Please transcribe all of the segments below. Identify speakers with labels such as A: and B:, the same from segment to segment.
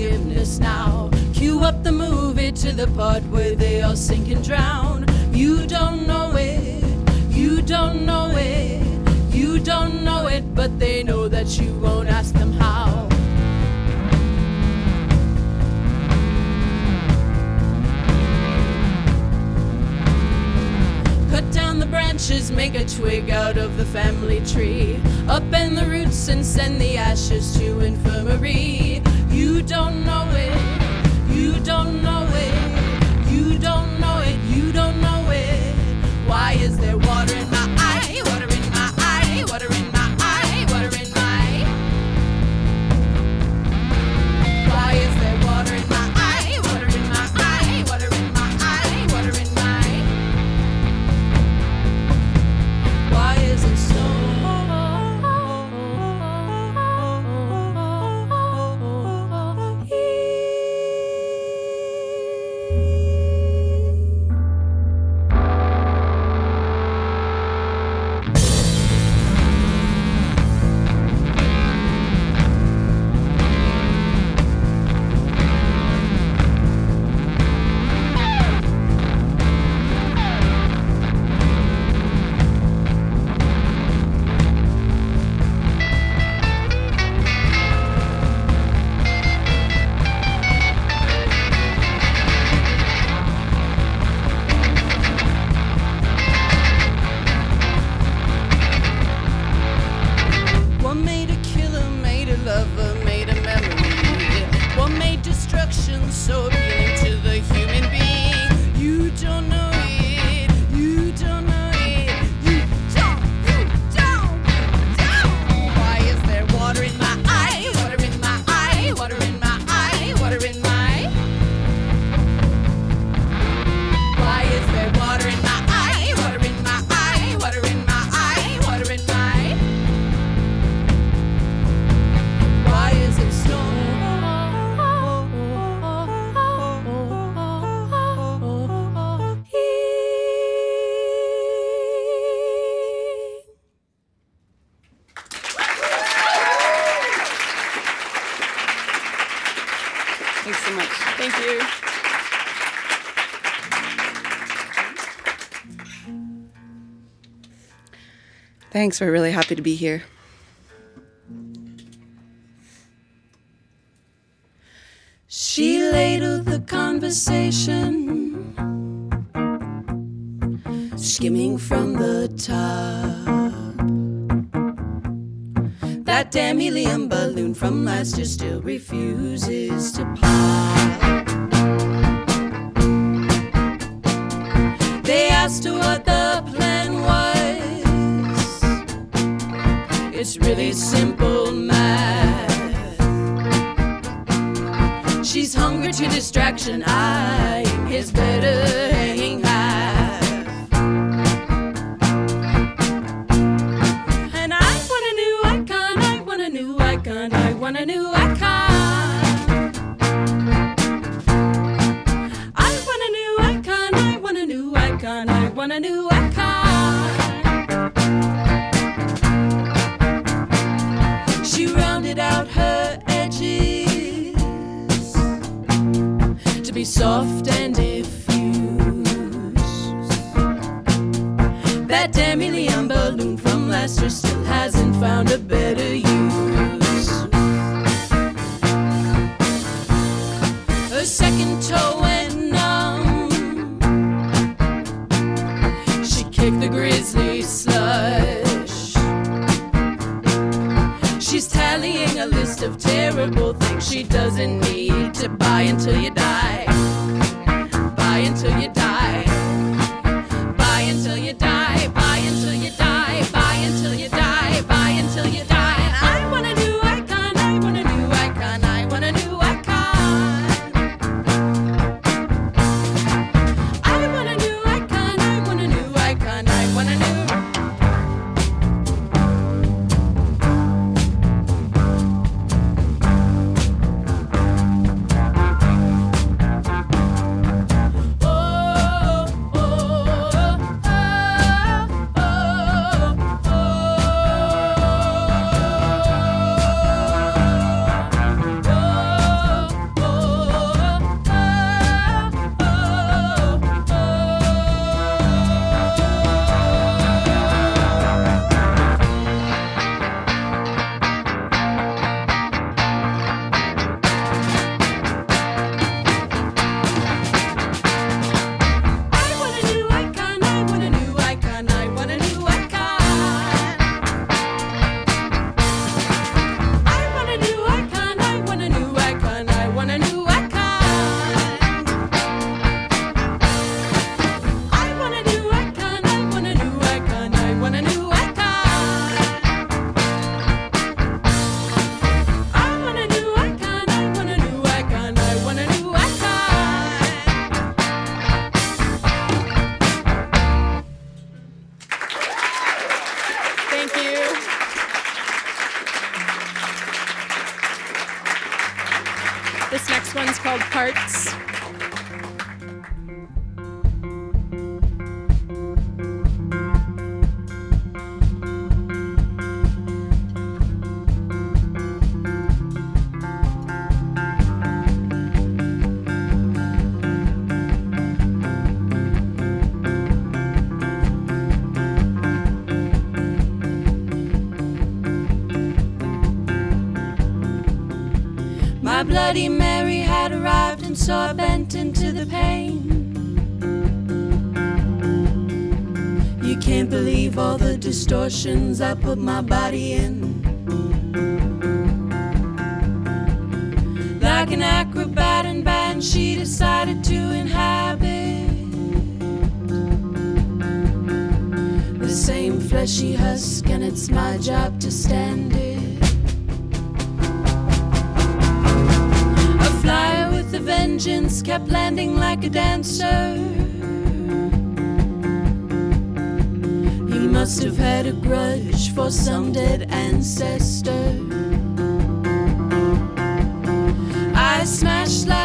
A: Forgiveness now. Cue up the movie to the part where they all sink and drown. You don't know it, you don't know it, you don't know it, but they know that you won't ask Down the branches, make a twig out of the family tree. Upend the roots and send the ashes to infirmary.
B: Thanks. We're really happy to be here.
A: She ladled the conversation, skimming from the top. That damn helium balloon from last year still refuses to pop. It's really simple math. She's hungry to distraction. I soft and diffuse. That damn helium balloon from last year still hasn't found a better use. She's tallying a list of terrible things she doesn't need to buy until you die. Buy until you die. Buy until you die. Bloody Mary had arrived, and so I bent into the pain. You can't believe all the distortions I put my body in. Like an acrobat and band, she decided to inhabit the same fleshy husk, and it's my job to stand it. Vengeance kept landing like a dancer. He must have had a grudge for some dead ancestor. I smashed last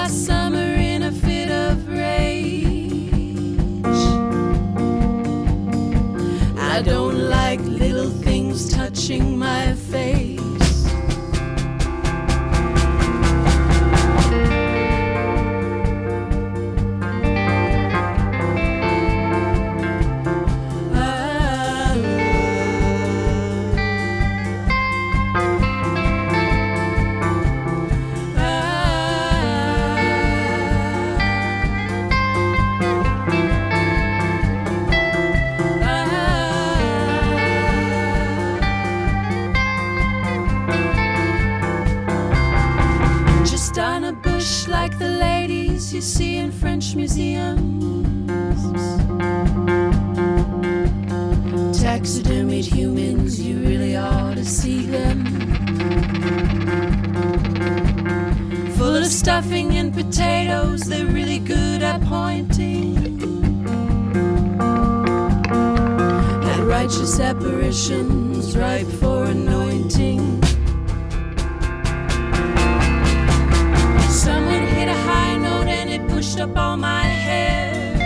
A: stuffing and potatoes, they're really good at pointing. At righteous apparitions, ripe for anointing. Someone hit a high note and it pushed up all my hairs.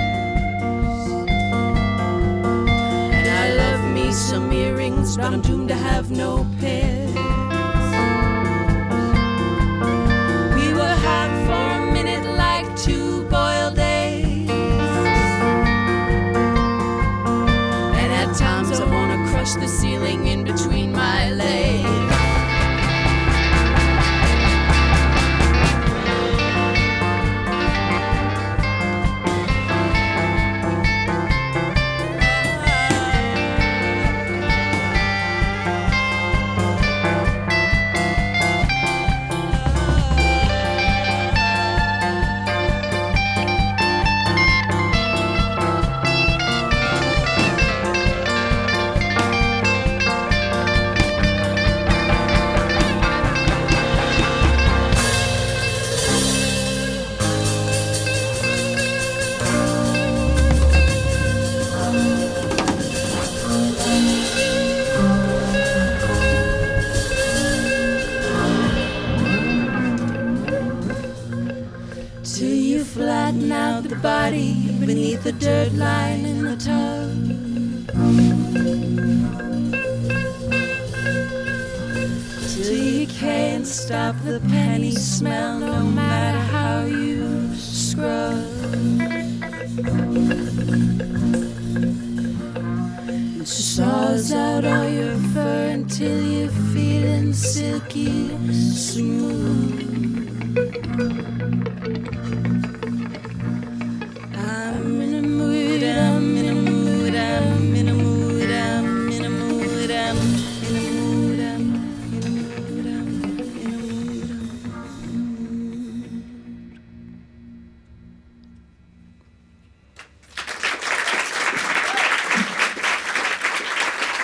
A: And I love me some earrings, but I'm doomed to have no pairs. Ceiling in between my legs. The dirt line in the tub. Till you can't stop the penny smell no matter how you scrub. It saws out all your fur until you're feeling silky smooth.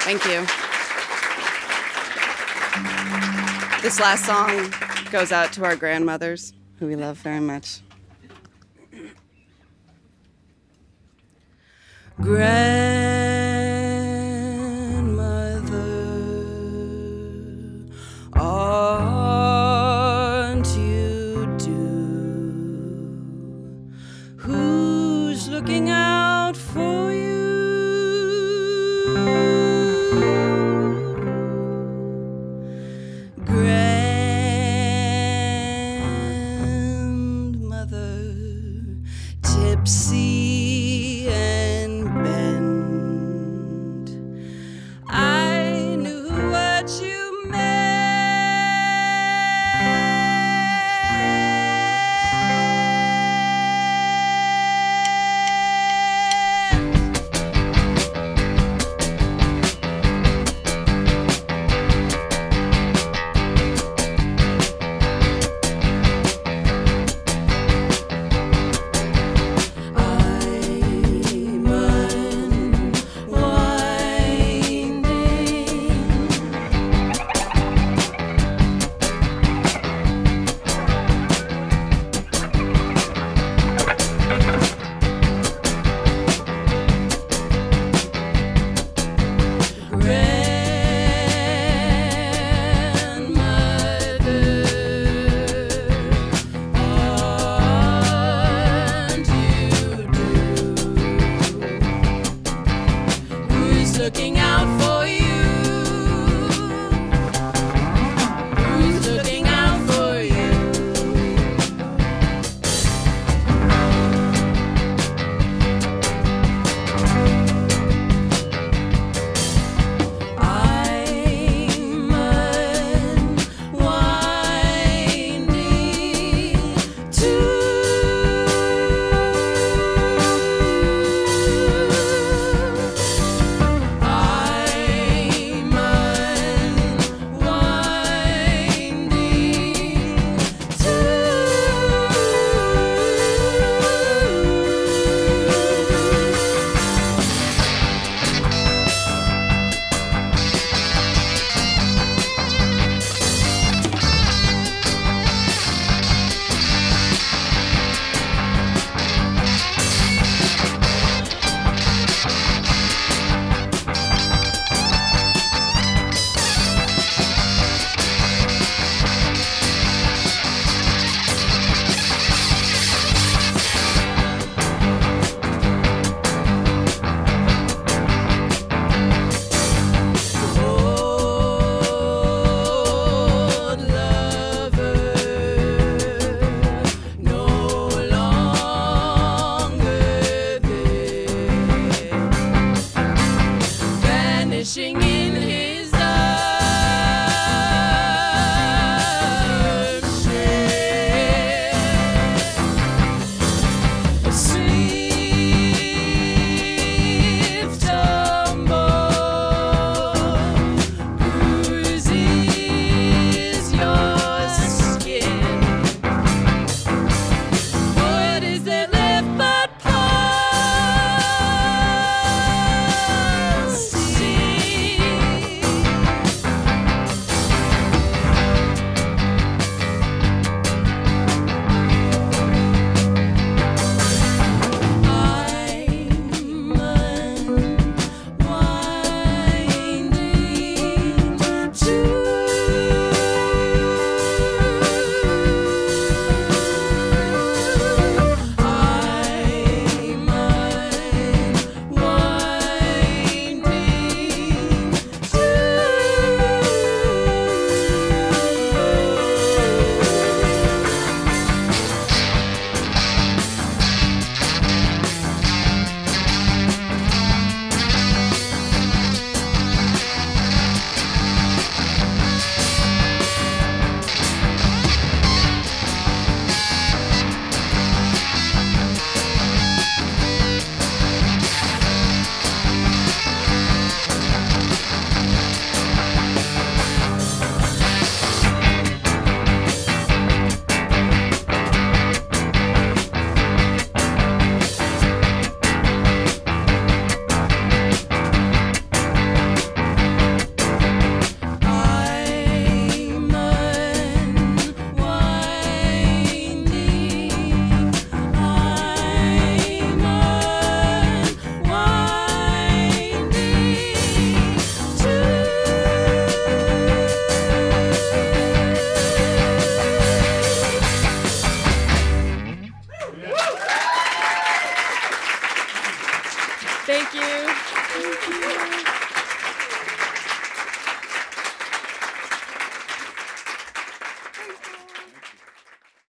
B: Thank you. This last song goes out to our grandmothers, who we love very much.
A: Grandmother,